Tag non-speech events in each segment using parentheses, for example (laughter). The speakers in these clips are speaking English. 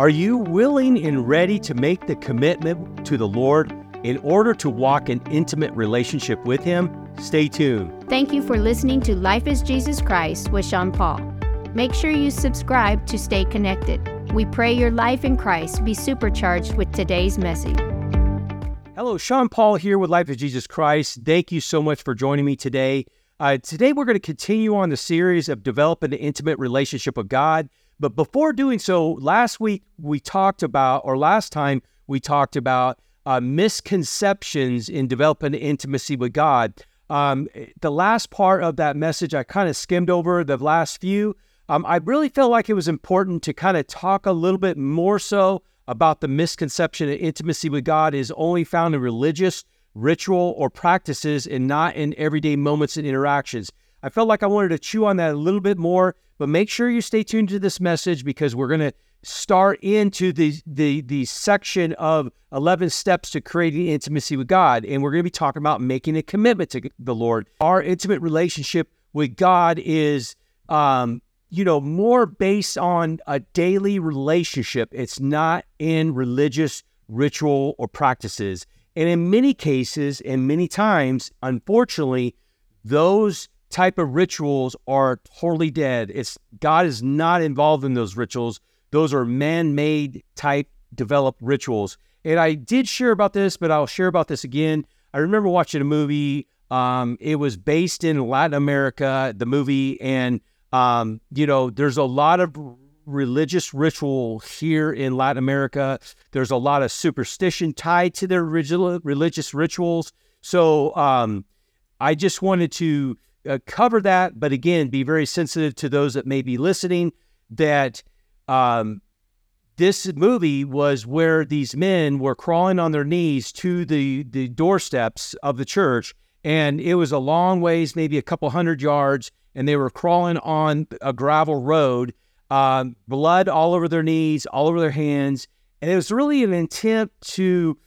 Are you willing and ready to make the commitment to the Lord in order to walk an intimate relationship with Him? Stay tuned. Thank you for listening to Life is Jesus Christ with Sean Paul. Make sure you subscribe to stay connected. We pray your life in Christ be supercharged with today's message. Hello, Sean Paul here with Life is Jesus Christ. Thank you so much for joining me today. Uh, today, we're going to continue on the series of developing an intimate relationship with God. But before doing so, last week we talked about, or last time we talked about uh, misconceptions in developing intimacy with God. Um, the last part of that message, I kind of skimmed over the last few. Um, I really felt like it was important to kind of talk a little bit more so about the misconception that intimacy with God is only found in religious, ritual, or practices and not in everyday moments and interactions. I felt like I wanted to chew on that a little bit more, but make sure you stay tuned to this message because we're going to start into the, the, the section of 11 steps to creating intimacy with God. And we're going to be talking about making a commitment to the Lord. Our intimate relationship with God is, um, you know, more based on a daily relationship. It's not in religious ritual or practices. And in many cases and many times, unfortunately, those type of rituals are totally dead. It's God is not involved in those rituals. Those are man-made type developed rituals. And I did share about this, but I'll share about this again. I remember watching a movie. Um, it was based in Latin America, the movie, and um, you know, there's a lot of religious ritual here in Latin America. There's a lot of superstition tied to their religious rituals. So um, I just wanted to uh, cover that, but again, be very sensitive to those that may be listening that um, this movie was where these men were crawling on their knees to the, the doorsteps of the church. And it was a long ways, maybe a couple hundred yards, and they were crawling on a gravel road, um, blood all over their knees, all over their hands. And it was really an attempt to,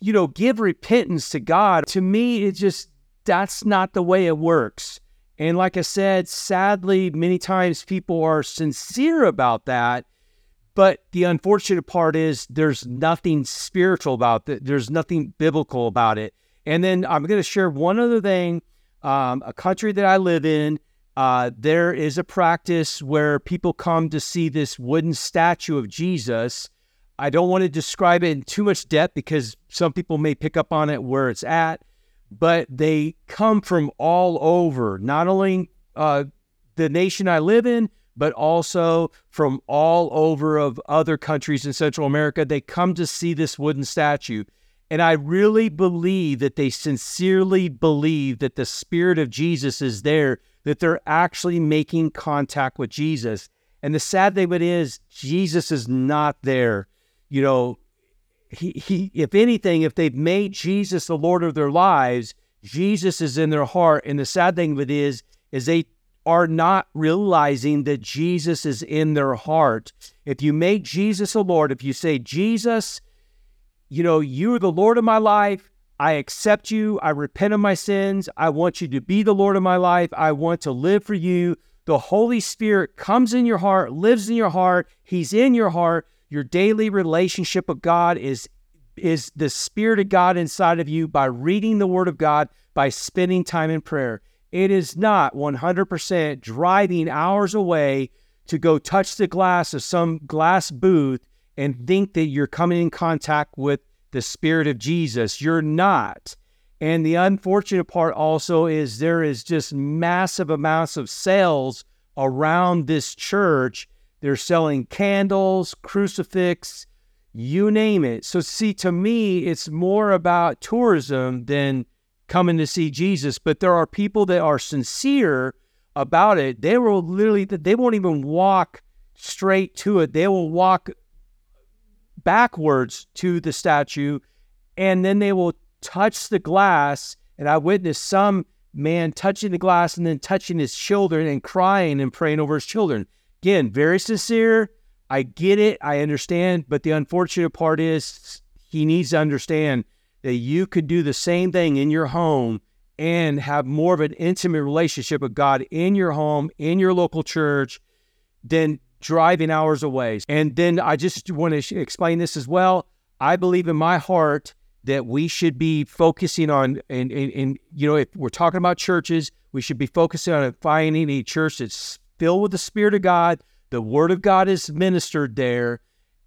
you know, give repentance to God. To me, it just that's not the way it works. And like I said, sadly, many times people are sincere about that. But the unfortunate part is there's nothing spiritual about it, there's nothing biblical about it. And then I'm going to share one other thing. Um, a country that I live in, uh, there is a practice where people come to see this wooden statue of Jesus. I don't want to describe it in too much depth because some people may pick up on it where it's at but they come from all over, not only uh, the nation I live in, but also from all over of other countries in Central America. They come to see this wooden statue. And I really believe that they sincerely believe that the Spirit of Jesus is there, that they're actually making contact with Jesus. And the sad thing of it is, Jesus is not there. You know, he, he, if anything, if they've made Jesus the Lord of their lives, Jesus is in their heart. And the sad thing of it is, is they are not realizing that Jesus is in their heart. If you make Jesus the Lord, if you say, Jesus, you know, you are the Lord of my life, I accept you, I repent of my sins, I want you to be the Lord of my life, I want to live for you. The Holy Spirit comes in your heart, lives in your heart, He's in your heart. Your daily relationship with God is is the spirit of God inside of you by reading the word of God, by spending time in prayer. It is not 100% driving hours away to go touch the glass of some glass booth and think that you're coming in contact with the spirit of Jesus. You're not. And the unfortunate part also is there is just massive amounts of sales around this church they're selling candles, crucifix, you name it. So, see, to me, it's more about tourism than coming to see Jesus. But there are people that are sincere about it. They will literally, they won't even walk straight to it. They will walk backwards to the statue and then they will touch the glass. And I witnessed some man touching the glass and then touching his children and crying and praying over his children. Again, very sincere. I get it. I understand. But the unfortunate part is he needs to understand that you could do the same thing in your home and have more of an intimate relationship with God in your home, in your local church, than driving hours away. And then I just want to explain this as well. I believe in my heart that we should be focusing on, and, and, and you know, if we're talking about churches, we should be focusing on finding a church that's filled with the Spirit of God. The Word of God is ministered there,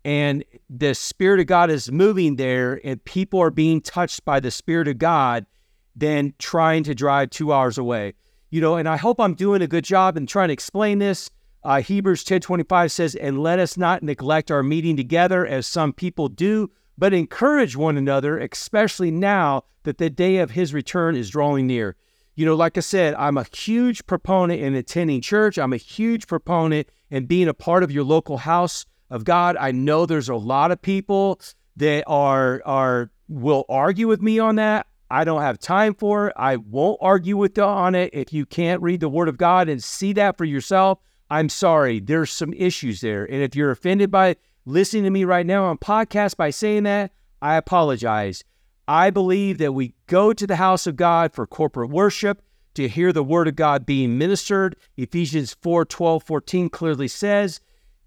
and the Spirit of God is moving there, and people are being touched by the Spirit of God than trying to drive two hours away. You know, and I hope I'm doing a good job in trying to explain this. Uh, Hebrews 10:25 says, "And let us not neglect our meeting together as some people do, but encourage one another, especially now that the day of His return is drawing near." You know, like I said, I'm a huge proponent in attending church. I'm a huge proponent in being a part of your local house of God. I know there's a lot of people that are are will argue with me on that. I don't have time for it. I won't argue with you on it. If you can't read the Word of God and see that for yourself, I'm sorry. There's some issues there. And if you're offended by listening to me right now on podcast by saying that, I apologize. I believe that we go to the house of God for corporate worship, to hear the Word of God being ministered. Ephesians 4 12, 14 clearly says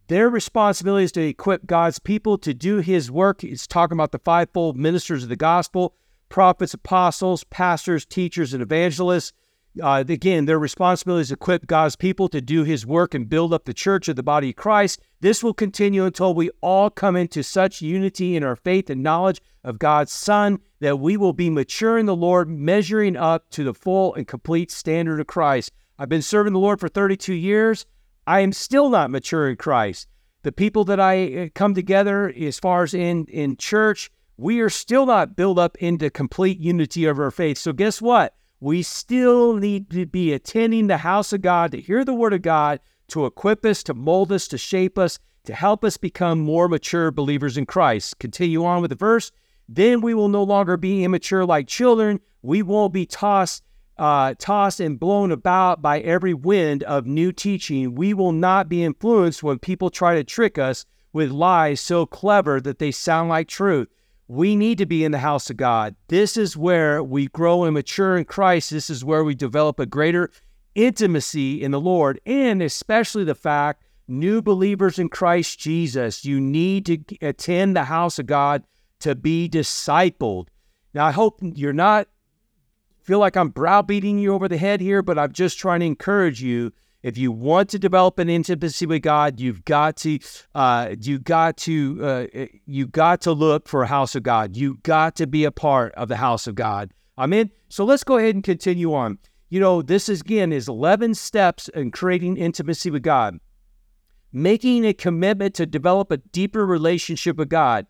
their responsibility is to equip God's people to do His work. It's talking about the fivefold ministers of the gospel prophets, apostles, pastors, teachers, and evangelists. Uh, again, their responsibility is to equip God's people to do his work and build up the church of the body of Christ. This will continue until we all come into such unity in our faith and knowledge of God's Son that we will be mature in the Lord, measuring up to the full and complete standard of Christ. I've been serving the Lord for 32 years. I am still not mature in Christ. The people that I uh, come together, as far as in, in church, we are still not built up into complete unity of our faith. So, guess what? We still need to be attending the house of God to hear the word of God, to equip us, to mold us, to shape us, to help us become more mature believers in Christ. Continue on with the verse. Then we will no longer be immature like children. We won't be tossed, uh, tossed and blown about by every wind of new teaching. We will not be influenced when people try to trick us with lies so clever that they sound like truth. We need to be in the house of God. This is where we grow and mature in Christ. This is where we develop a greater intimacy in the Lord, and especially the fact new believers in Christ Jesus, you need to attend the house of God to be discipled. Now, I hope you're not feel like I'm browbeating you over the head here, but I'm just trying to encourage you if you want to develop an intimacy with God, you've got to uh, you got to uh, you got to look for a house of God. You got to be a part of the house of God. Amen. So let's go ahead and continue on. You know, this is again is 11 steps in creating intimacy with God. Making a commitment to develop a deeper relationship with God.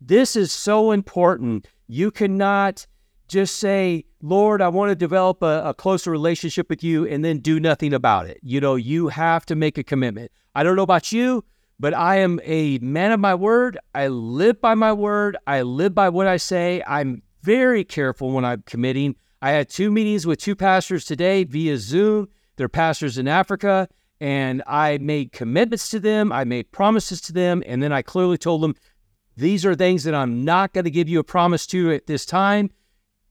This is so important. You cannot just say, Lord, I want to develop a, a, closer relationship with you and then do nothing about it. You know, you have to make a commitment. I don't know about you, but I am a man of my word. I live by my word. I live by what I say. I'm very careful when I'm committing. I had two meetings with two pastors today via Zoom. They're pastors in Africa. And I made commitments to them. I made promises to them. And then I clearly told them, these are things that I'm not going to give you a promise to at this time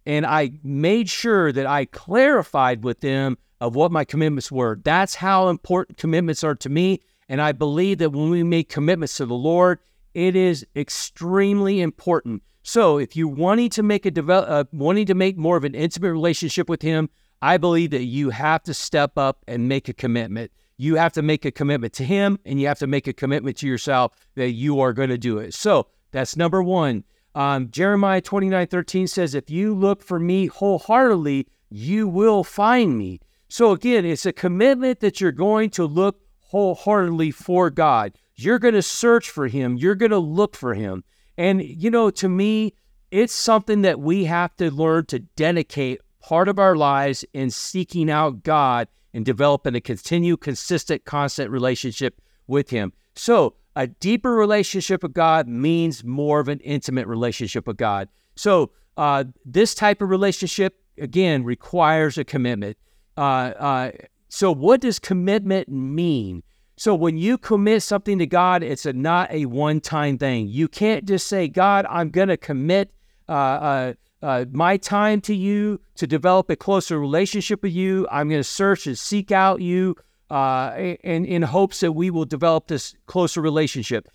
and I made sure that I clarified with them of what my commitments were. That's how important commitments are to me. And I believe that when we make commitments to the Lord, it is extremely important. So if you're wanting to make a develop, uh, wanting to make more of an intimate relationship with Him, I believe that you have to step up and make a commitment. You have to make a commitment to Him, and you have to make a commitment to yourself that you are going to do it. So that's number one. Um, Jeremiah 29 13 says, If you look for me wholeheartedly, you will find me. So again, it's a commitment that you're going to look wholeheartedly for God. You're going to search for Him, you're going to look for Him. And, you know, to me, it's something that we have to learn to dedicate part of our lives in seeking out God and developing a continued, consistent, constant relationship with Him. So, a deeper relationship with God means more of an intimate relationship with God. So, uh, this type of relationship, again, requires a commitment. Uh, uh, so, what does commitment mean? So, when you commit something to God, it's a, not a one time thing. You can't just say, God, I'm going to commit uh, uh, uh, my time to you to develop a closer relationship with you. I'm going to search and seek out you uh, and in hopes that we will develop this closer relationship.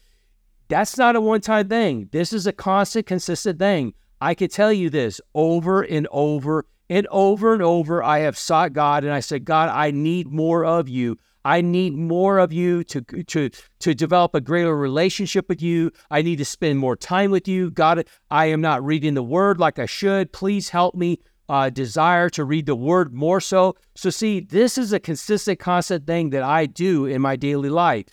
That's not a one time thing. This is a constant, consistent thing. I could tell you this over and over and over and over. I have sought God and I said, God, I need more of you. I need more of you to to to develop a greater relationship with you. I need to spend more time with you. God, I am not reading the word like I should. Please help me uh, desire to read the word more so. So see, this is a consistent, constant thing that I do in my daily life.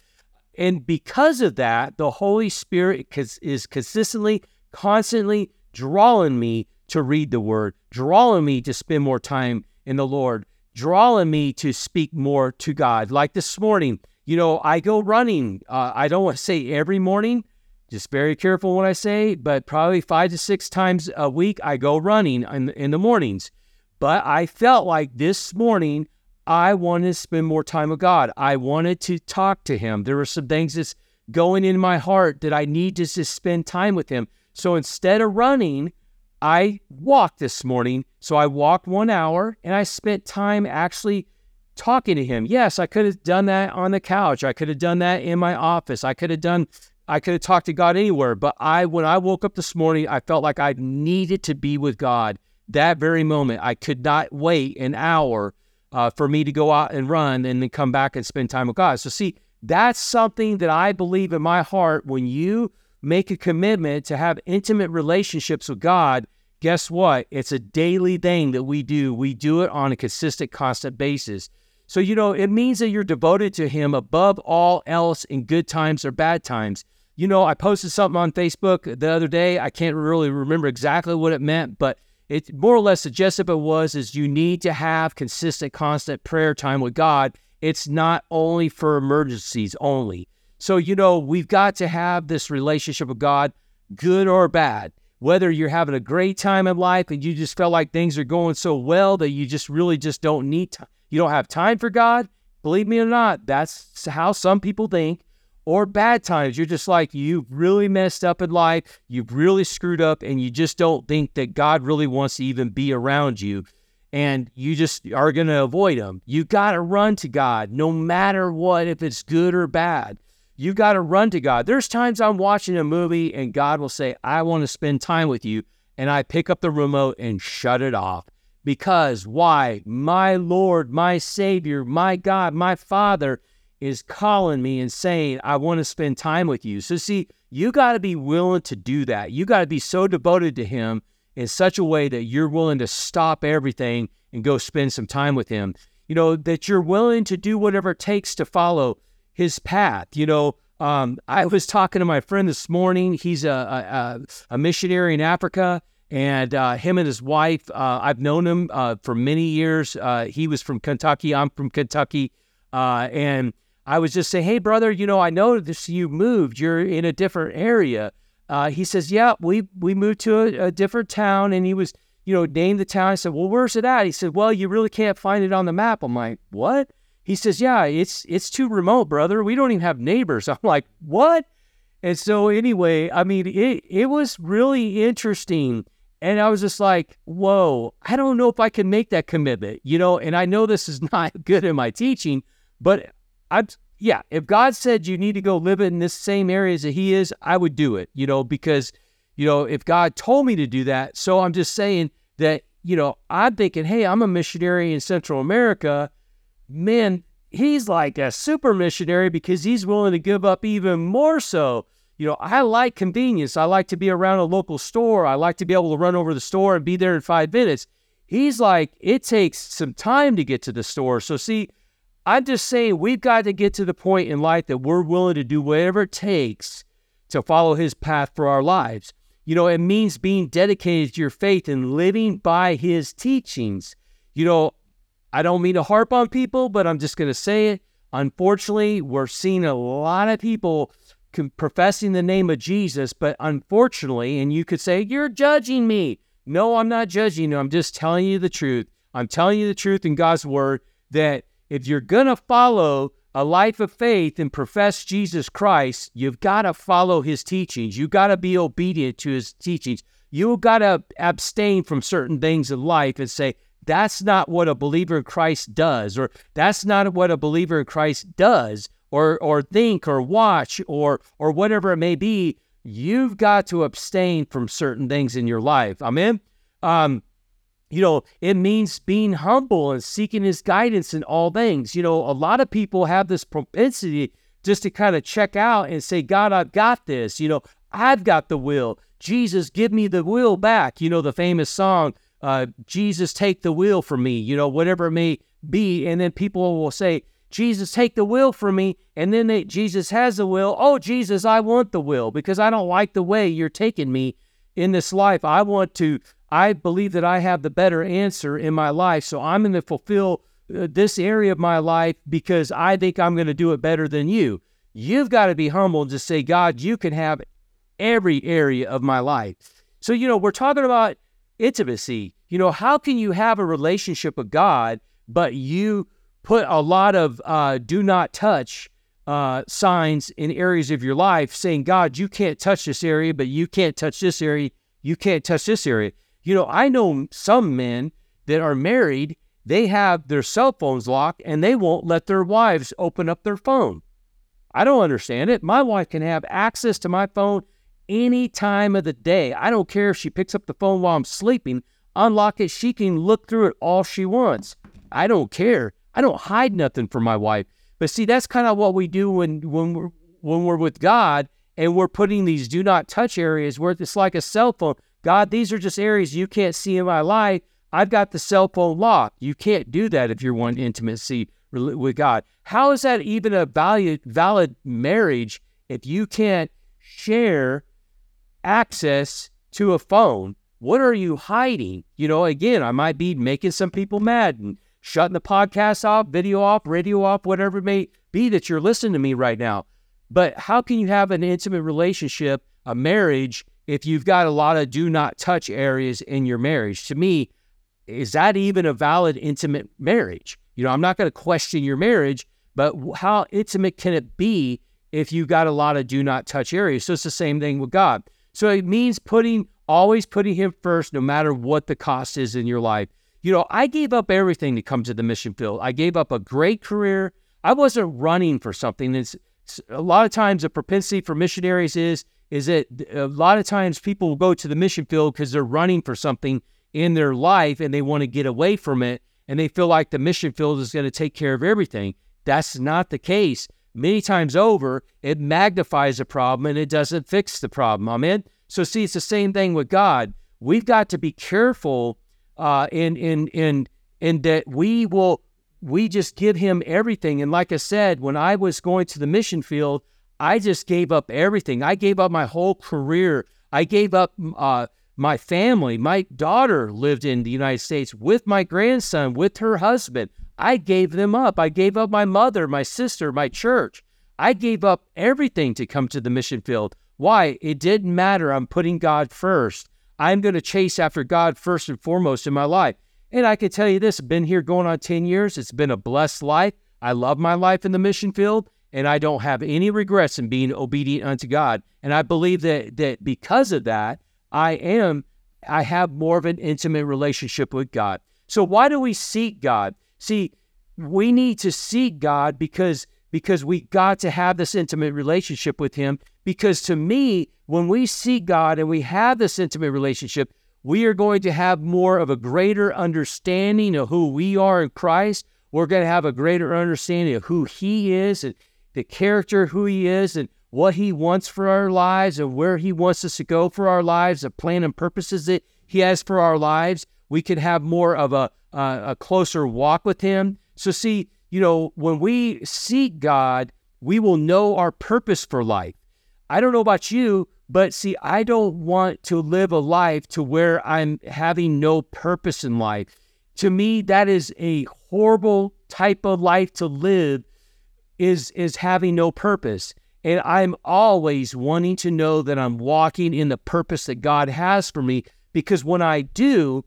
And because of that, the Holy Spirit is consistently, constantly drawing me to read the word, drawing me to spend more time in the Lord drawing me to speak more to God. Like this morning, you know, I go running. Uh, I don't want to say every morning, just very careful what I say, but probably five to six times a week, I go running in, in the mornings. But I felt like this morning, I wanted to spend more time with God. I wanted to talk to Him. There were some things that's going in my heart that I need to just spend time with Him. So instead of running, I walked this morning. So I walked one hour and I spent time actually talking to him. Yes, I could have done that on the couch. I could have done that in my office. I could have done I could have talked to God anywhere, but I when I woke up this morning, I felt like I needed to be with God that very moment. I could not wait an hour uh, for me to go out and run and then come back and spend time with God. So see, that's something that I believe in my heart when you make a commitment to have intimate relationships with God, guess what? It's a daily thing that we do. We do it on a consistent, constant basis. So, you know, it means that you're devoted to Him above all else in good times or bad times. You know, I posted something on Facebook the other day. I can't really remember exactly what it meant, but it more or less suggested it was is you need to have consistent, constant prayer time with God. It's not only for emergencies only. So, you know, we've got to have this relationship with God, good or bad. Whether you're having a great time in life and you just felt like things are going so well that you just really just don't need to, you don't have time for God, believe me or not, that's how some people think. Or bad times, you're just like, you've really messed up in life, you've really screwed up, and you just don't think that God really wants to even be around you. And you just are going to avoid him. You got to run to God no matter what, if it's good or bad. You got to run to God. There's times I'm watching a movie and God will say, I want to spend time with you. And I pick up the remote and shut it off. Because why? My Lord, my Savior, my God, my Father is calling me and saying, I want to spend time with you. So, see, you got to be willing to do that. You got to be so devoted to Him in such a way that you're willing to stop everything and go spend some time with Him. You know, that you're willing to do whatever it takes to follow his path. You know, um, I was talking to my friend this morning. He's a, a, a missionary in Africa, and uh, him and his wife, uh, I've known him uh, for many years. Uh, he was from Kentucky. I'm from Kentucky. Uh, and I was just saying, hey, brother, you know, I noticed you moved. You're in a different area. Uh, he says, yeah, we, we moved to a, a different town. And he was, you know, named the town. I said, well, where's it at? He said, well, you really can't find it on the map. I'm like, what? He says, "Yeah, it's it's too remote, brother. We don't even have neighbors." (laughs) I'm like, "What?" And so anyway, I mean, it it was really interesting. And I was just like, whoa, I don't know if I can make that commitment, you know, and I know this is (laughs) not good in my teaching, but I'm, yeah, if God said you need to go live in this same area as He is, I would do it, you know, because, you know, if God told me to do that, so I'm just saying that, you know, I'm thinking, hey, I'm a missionary in Central America man, he's like a super missionary because he's willing to give up even more so. You know, I like convenience. I like to be around a local store. I like to be able to run over the store and be there in five minutes. He's like, it takes some time to get to the store. So, see, I'm just saying we've got to get to the point in life that we're willing to do whatever it takes to follow his path for our lives. You know, it means being dedicated to your faith and living by his teachings. You know, I don't mean to harp on people, but I'm just going to say it. Unfortunately, we're seeing a lot of people professing the name of Jesus, but unfortunately, and you could say, You're judging me. No, I'm not judging you. I'm just telling you the truth. I'm telling you the truth in God's word that if you're going to follow a life of faith and profess Jesus Christ, you've got to follow his teachings. You've got to be obedient to his teachings. You've got to abstain from certain things in life and say, that's not what a believer in Christ does, or that's not what a believer in Christ does, or or think or watch or or whatever it may be. You've got to abstain from certain things in your life. Amen. Um, you know, it means being humble and seeking his guidance in all things. You know, a lot of people have this propensity just to kind of check out and say, God, I've got this. You know, I've got the will. Jesus, give me the will back. You know, the famous song, uh, Jesus, take the will from me, you know, whatever it may be. And then people will say, Jesus, take the will from me. And then they, Jesus has the will. Oh, Jesus, I want the will because I don't like the way you're taking me in this life. I want to I believe that I have the better answer in my life. So I'm going to fulfill uh, this area of my life because I think I'm going to do it better than you. You've got to be humble and just say, God, you can have every area of my life. So, you know, we're talking about intimacy. You know, how can you have a relationship with God, but you put a lot of uh, do not touch uh, signs in areas of your life saying, God, you can't touch this area, but you can't touch this area. You can't touch this area. You know, I know some men that are married, they have their cell phones locked and they won't let their wives open up their phone. I don't understand it. My wife can have access to my phone any time of the day. I don't care if she picks up the phone while I'm sleeping, unlock it, she can look through it all she wants. I don't care. I don't hide nothing from my wife. But see, that's kind of what we do when when we're when we're with God and we're putting these do not touch areas where it's like a cell phone. God, these are just areas you can't see in my life. I've got the cell phone locked. You can't do that if you want intimacy with God. How is that even a valid, valid marriage if you can't share access to a phone? What are you hiding? You know, again, I might be making some people mad and shutting the podcast off, video off, radio off, whatever it may be that you're listening to me right now. But how can you have an intimate relationship, a marriage, if you've got a lot of do not touch areas in your marriage. To me, is that even a valid intimate marriage? You know, I'm not going to question your marriage, but how intimate can it be if you've got a lot of do not touch areas? So it's the same thing with God. So it means putting, always putting Him first, no matter what the cost is in your life. You know, I gave up everything to come to the mission field. I gave up a great career. I wasn't running for something. It's, a lot of times the propensity for missionaries is is that a lot of times people will go to the mission field because they're running for something in their life and they want to get away from it and they feel like the mission field is going to take care of everything. That's not the case. Many times over, it magnifies the problem and it doesn't fix the problem. Amen. So see, it's the same thing with God. We've got to be careful uh, in in in in that we will we just give Him everything. And like I said, when I was going to the mission field, I just gave up everything. I gave up my whole career. I gave up uh, my family. My daughter lived in the United States with my grandson, with her husband. I gave them up. I gave up my mother, my sister, my church. I gave up everything to come to the mission field. Why? It didn't matter. I'm putting God first. I'm going to chase after God first and foremost in my life. And I can tell you this, been here going on 10 years. It's been a blessed life. I love my life in the mission field and I don't have any regrets in being obedient unto God. And I believe that that because of that, I am I have more of an intimate relationship with God. So why do we seek God? See, we need to seek God because because we got to have this intimate relationship with him because to me, when we seek God and we have this intimate relationship, we are going to have more of a greater understanding of who we are in Christ. We're going to have a greater understanding of who he is and the character, who he is, and what he wants for our lives, and where he wants us to go for our lives, the plan and purposes that he has for our lives. We can have more of a, a closer walk with him. So, see, you know, when we seek God, we will know our purpose for life. I don't know about you, but see, I don't want to live a life to where I'm having no purpose in life. To me, that is a horrible type of life to live is is having no purpose. And I'm always wanting to know that I'm walking in the purpose that God has for me because when I do,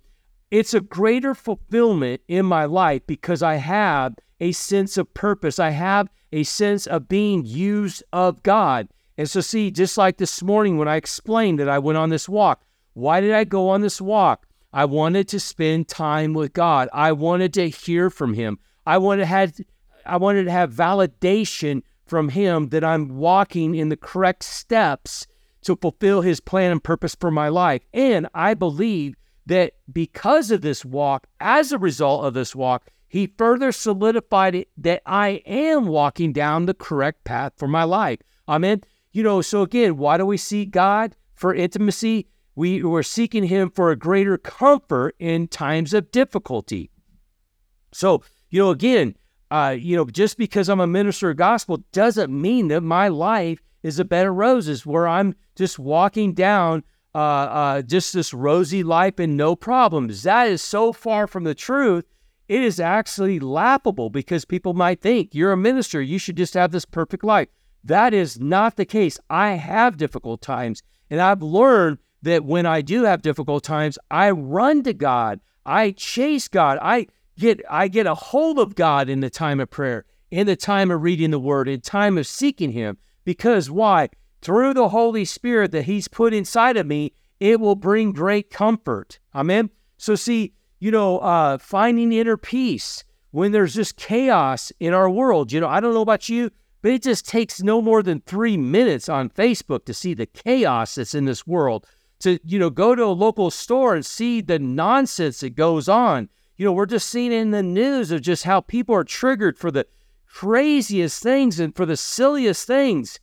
it's a greater fulfillment in my life because I have a sense of purpose. I have a sense of being used of God. And so, see, just like this morning when I explained that I went on this walk, why did I go on this walk? I wanted to spend time with God. I wanted to hear from Him. I wanted to have, I wanted to have validation from Him that I'm walking in the correct steps to fulfill His plan and purpose for my life. And I believe that because of this walk, as a result of this walk, He further solidified it that I am walking down the correct path for my life. Amen. You know, so again, why do we seek God for intimacy? We were seeking Him for a greater comfort in times of difficulty. So, you know, again, uh, you know, just because I'm a minister of gospel doesn't mean that my life is a bed of roses where I'm just walking down uh, uh, just this rosy life and no problems. That is so far from the truth. It is actually laughable because people might think you're a minister, you should just have this perfect life. That is not the case. I have difficult times, and I've learned that when I do have difficult times, I run to God. I chase God. I get I get a hold of God in the time of prayer, in the time of reading the word, in time of seeking him. Because why? Through the Holy Spirit that He's put inside of me, it will bring great comfort. Amen. So see, you know, uh, finding inner peace when there's just chaos in our world. You know, I don't know about you, but it just takes no more than three minutes on Facebook to see the chaos that's in this world. To, you know, go to a local store and see the nonsense that goes on. You know, we're just seeing in the news of just how people are triggered for the craziest things and for the silliest things.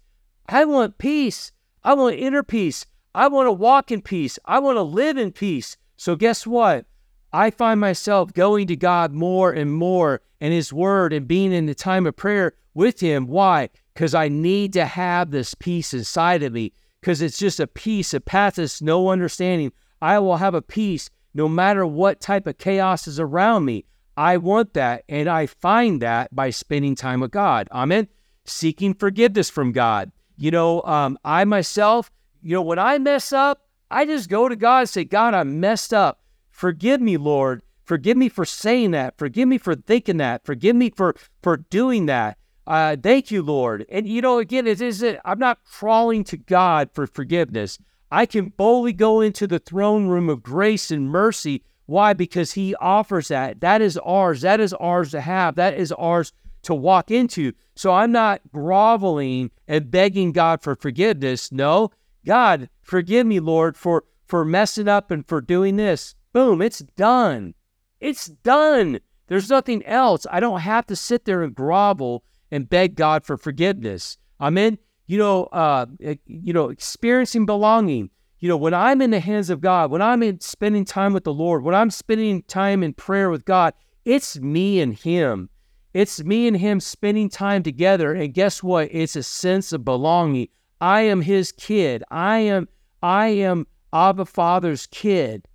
I want peace. I want inner peace. I want to walk in peace. I want to live in peace. So, guess what? I find myself going to God more and more and His Word and being in the time of prayer with Him. Why? Because I need to have this peace inside of me because it's just a peace that passes no understanding. I will have a peace no matter what type of chaos is around me. I want that, and I find that by spending time with God. Amen. Seeking forgiveness from God. You know, um, I myself, you know, when I mess up, I just go to God and say, God, I messed up. Forgive me, Lord. Forgive me for saying that. Forgive me for thinking that. Forgive me for for doing that. Uh, thank you, Lord. And you know, again, it is. I'm not crawling to God for forgiveness. I can boldly go into the throne room of grace and mercy. Why? Because He offers that. That is ours. That is ours to have. That is ours to walk into. So I'm not groveling and begging God for forgiveness. No, God, forgive me, Lord, for for messing up and for doing this. Boom, it's done. It's done. There's nothing else. I don't have to sit there and grovel and beg God for forgiveness. Amen. You know, uh, you know, experiencing belonging. You know, when I'm in the hands of God, when I'm in spending time with the Lord, when I'm spending time in prayer with God, it's me and Him. It's me and him spending time together. And guess what? It's a sense of belonging. I am his kid. I am I am Abba Father's kid.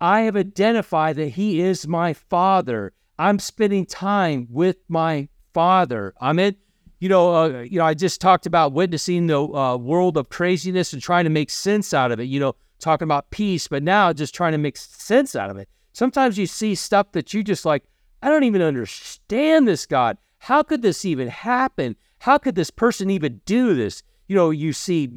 I have identified that he is my father. I'm spending time with my father. I'm in, you know, uh, you know, I just talked about witnessing the uh, world of craziness and trying to make sense out of it. You know, talking about peace, but now just trying to make sense out of it. Sometimes you see stuff that you just like, I don't even understand this, God. How could this even happen? How could this person even do this? You know, you see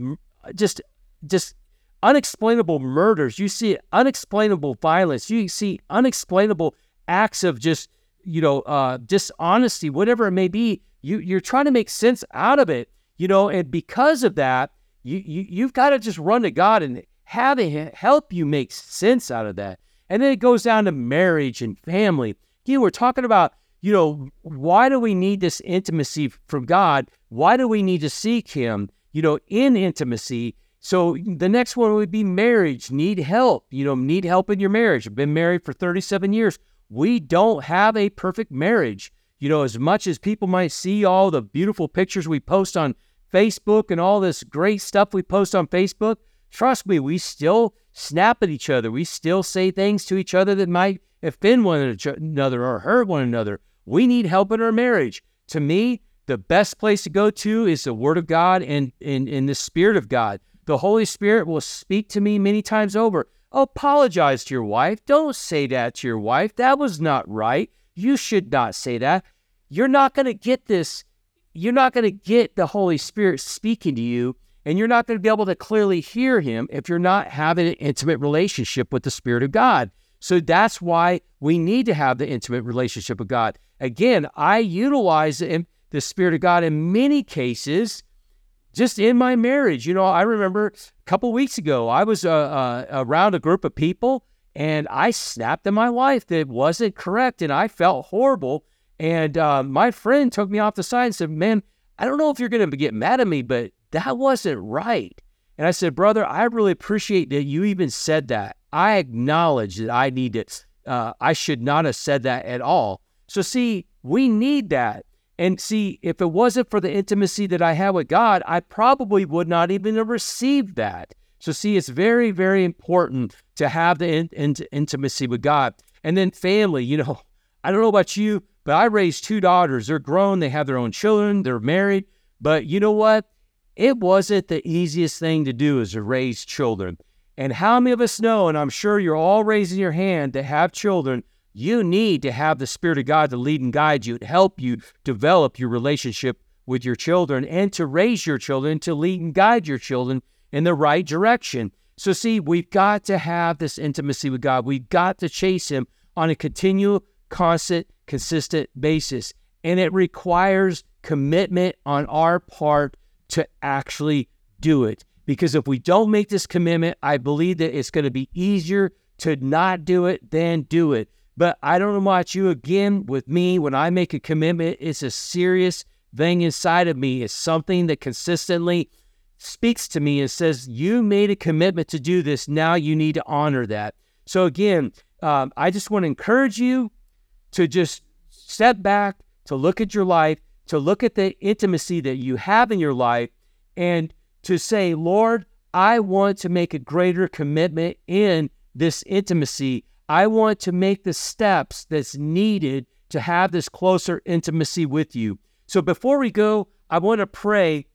just just unexplainable murders. You see unexplainable violence. You see unexplainable acts of just you know uh, dishonesty, whatever it may be. You you're trying to make sense out of it. You know, and because of that, you, you you've got to just run to God and have Him help you make sense out of that. And then it goes down to marriage and family. Again, we're talking about, you know, why do we need this intimacy from God? Why do we need to seek Him, you know, in intimacy? So the next one would be marriage. Need help, you know, need help in your marriage. I've been married for 37 years. We don't have a perfect marriage. You know, as much as people might see all the beautiful pictures we post on Facebook and all this great stuff we post on Facebook, trust me, we still snap at each other. We still say things to each other that might offend one another or hurt one another. We need help in our marriage. To me, the best place to go to is the Word of God and in, the Spirit of God. The Holy Spirit will speak to me many times over. Apologize to your wife. Don't say that to your wife. That was not right. You should not say that. You're not going to get this. You're not going to get the Holy Spirit speaking to you, and you're not going to be able to clearly hear Him if you're not having an intimate relationship with the Spirit of God. So that's why we need to have the intimate relationship with God. Again, I utilize the, Spirit of God in many cases just in my marriage. You know, I remember a couple weeks ago, I was uh, uh, around a group of people and I snapped at my wife that wasn't correct and I felt horrible. And uh, my friend took me off the side and said, Man, I don't know if you're going to get mad at me, but that wasn't right. And I said, Brother, I really appreciate that you even said that. I acknowledge that I need it. Uh, I should not have said that at all. So, see, we need that. And see, if it wasn't for the intimacy that I have with God, I probably would not even have received that. So, see, it's very, very important to have the in, in, intimacy with God. And then family, you know, (laughs) I don't know about you, but I raised two daughters. They're grown, they have their own children, they're married. But you know what? It wasn't the easiest thing to do is to raise children. And how many of us know, and I'm sure you're all raising your hand to have children, you need to have the Spirit of God to lead and guide you, to help you develop your relationship with your children and to raise your children, to lead and guide your children in the right direction. So, see, we've got to have this intimacy with God. We've got to chase Him on a continual, constant, consistent basis. And it requires commitment on our part to actually do it. Because if we don't make this commitment, I believe that it's going to be easier to not do it than do it. But I don't know about you again with me, when I make a commitment, it's a serious thing inside of me. It's something that consistently speaks to me and says, You made a commitment to do this. Now you need to honor that. So, again, um, I just want to encourage you to just step back, to look at your life, to look at the intimacy that you have in your life, and to say, Lord, I want to make a greater commitment in this intimacy. I want to make the steps that's needed to have this closer intimacy with you. So before we go, I want to pray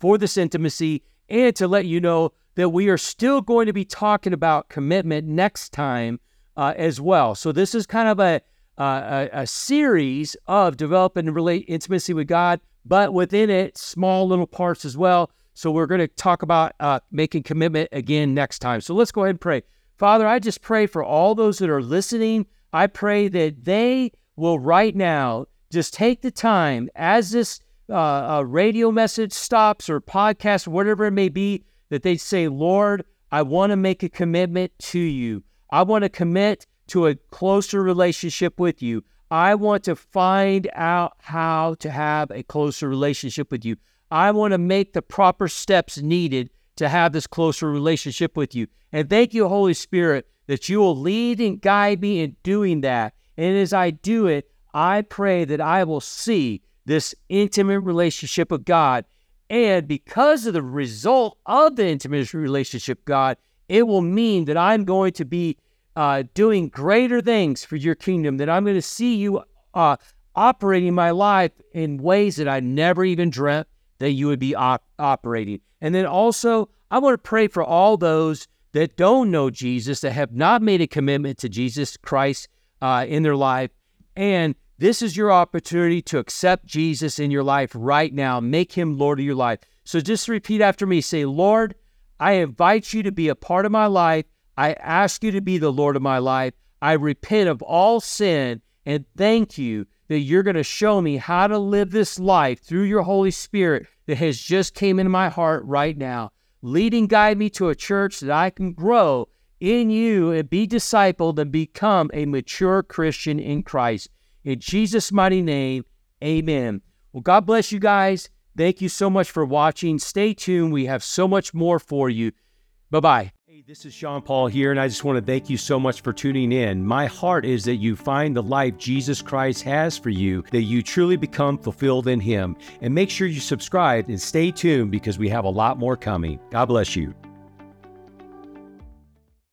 for this intimacy and to let you know that we are still going to be talking about commitment next time uh, as well. So this is kind of a, uh, a, a series of developing and relate intimacy with God, but within it, small little parts as well. So we're going to talk about uh, making commitment again next time. So let's go ahead and pray. Father, I just pray for all those that are listening. I pray that they will right now just take the time as this uh, radio message stops or podcast, whatever it may be, that they say, Lord, I want to make a commitment to you. I want to commit to a closer relationship with you. I want to find out how to have a closer relationship with you. I want to make the proper steps needed to have this closer relationship with you. And thank you, Holy Spirit, that you will lead and guide me in doing that. And as I do it, I pray that I will see this intimate relationship with God. And because of the result of the intimate relationship, God, it will mean that I'm going to be uh, doing greater things for your kingdom, that I'm going to see you uh, operating my life in ways that I never even dreamt that you would be op- operating. And then also, I want to pray for all those that don't know Jesus, that have not made a commitment to Jesus Christ uh, in their life. And this is your opportunity to accept Jesus in your life right now. Make him Lord of your life. So just repeat after me say, Lord, I invite you to be a part of my life. I ask you to be the Lord of my life. I repent of all sin and thank you that you're going to show me how to live this life through your Holy Spirit that has just came into my heart right now. Lead and guide me to a church that I can grow in you and be discipled and become a mature Christian in Christ. In Jesus' mighty name, amen. Well, God bless you guys. Thank you so much for watching. Stay tuned. We have so much more for you. Bye bye. Hey, this is Sean Paul here, and I just want to thank you so much for tuning in. My heart is that you find the life Jesus Christ has for you, that you truly become fulfilled in Him. And make sure you subscribe and stay tuned because we have a lot more coming. God bless you.